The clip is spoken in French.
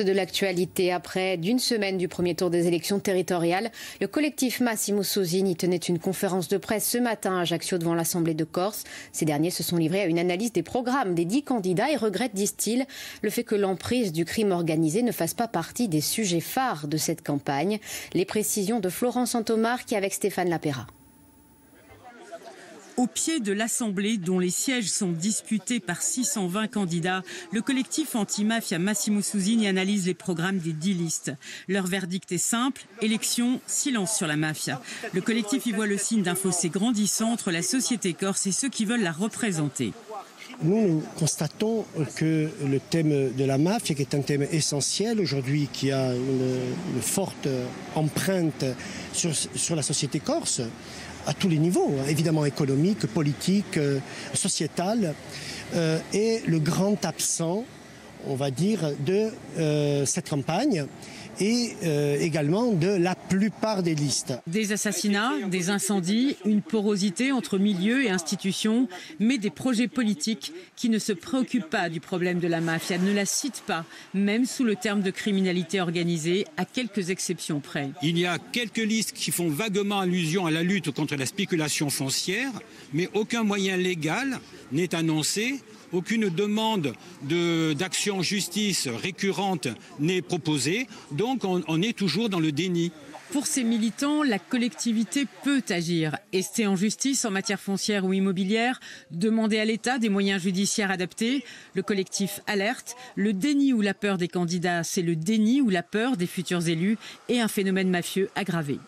de l'actualité, après d'une semaine du premier tour des élections territoriales, le collectif Massimo Sosini tenait une conférence de presse ce matin à Ajaccio devant l'Assemblée de Corse. Ces derniers se sont livrés à une analyse des programmes des dix candidats et regrettent, disent-ils, le fait que l'emprise du crime organisé ne fasse pas partie des sujets phares de cette campagne. Les précisions de Florence Santomar qui avec Stéphane Lapera au pied de l'Assemblée, dont les sièges sont disputés par 620 candidats, le collectif anti-mafia Massimo Susini analyse les programmes des dix listes. Leur verdict est simple, élection, silence sur la mafia. Le collectif y voit le signe d'un fossé grandissant entre la société corse et ceux qui veulent la représenter. Nous, nous, constatons que le thème de la mafia, qui est un thème essentiel aujourd'hui, qui a une, forte empreinte sur, la société corse, à tous les niveaux, hein, évidemment économique, politique, euh, sociétal, euh, est le grand absent, on va dire, de euh, cette campagne et euh, également de la plupart des listes. Des assassinats, des incendies, une porosité entre milieux et institutions, mais des projets politiques qui ne se préoccupent pas du problème de la mafia, ne la citent pas, même sous le terme de criminalité organisée, à quelques exceptions près. Il y a quelques listes qui font vaguement allusion à la lutte contre la spéculation foncière, mais aucun moyen légal n'est annoncé aucune demande d'action justice récurrente n'est proposée, donc on, on est toujours dans le déni. Pour ces militants, la collectivité peut agir, ester en justice en matière foncière ou immobilière, demander à l'État des moyens judiciaires adaptés. Le collectif alerte, le déni ou la peur des candidats, c'est le déni ou la peur des futurs élus et un phénomène mafieux aggravé.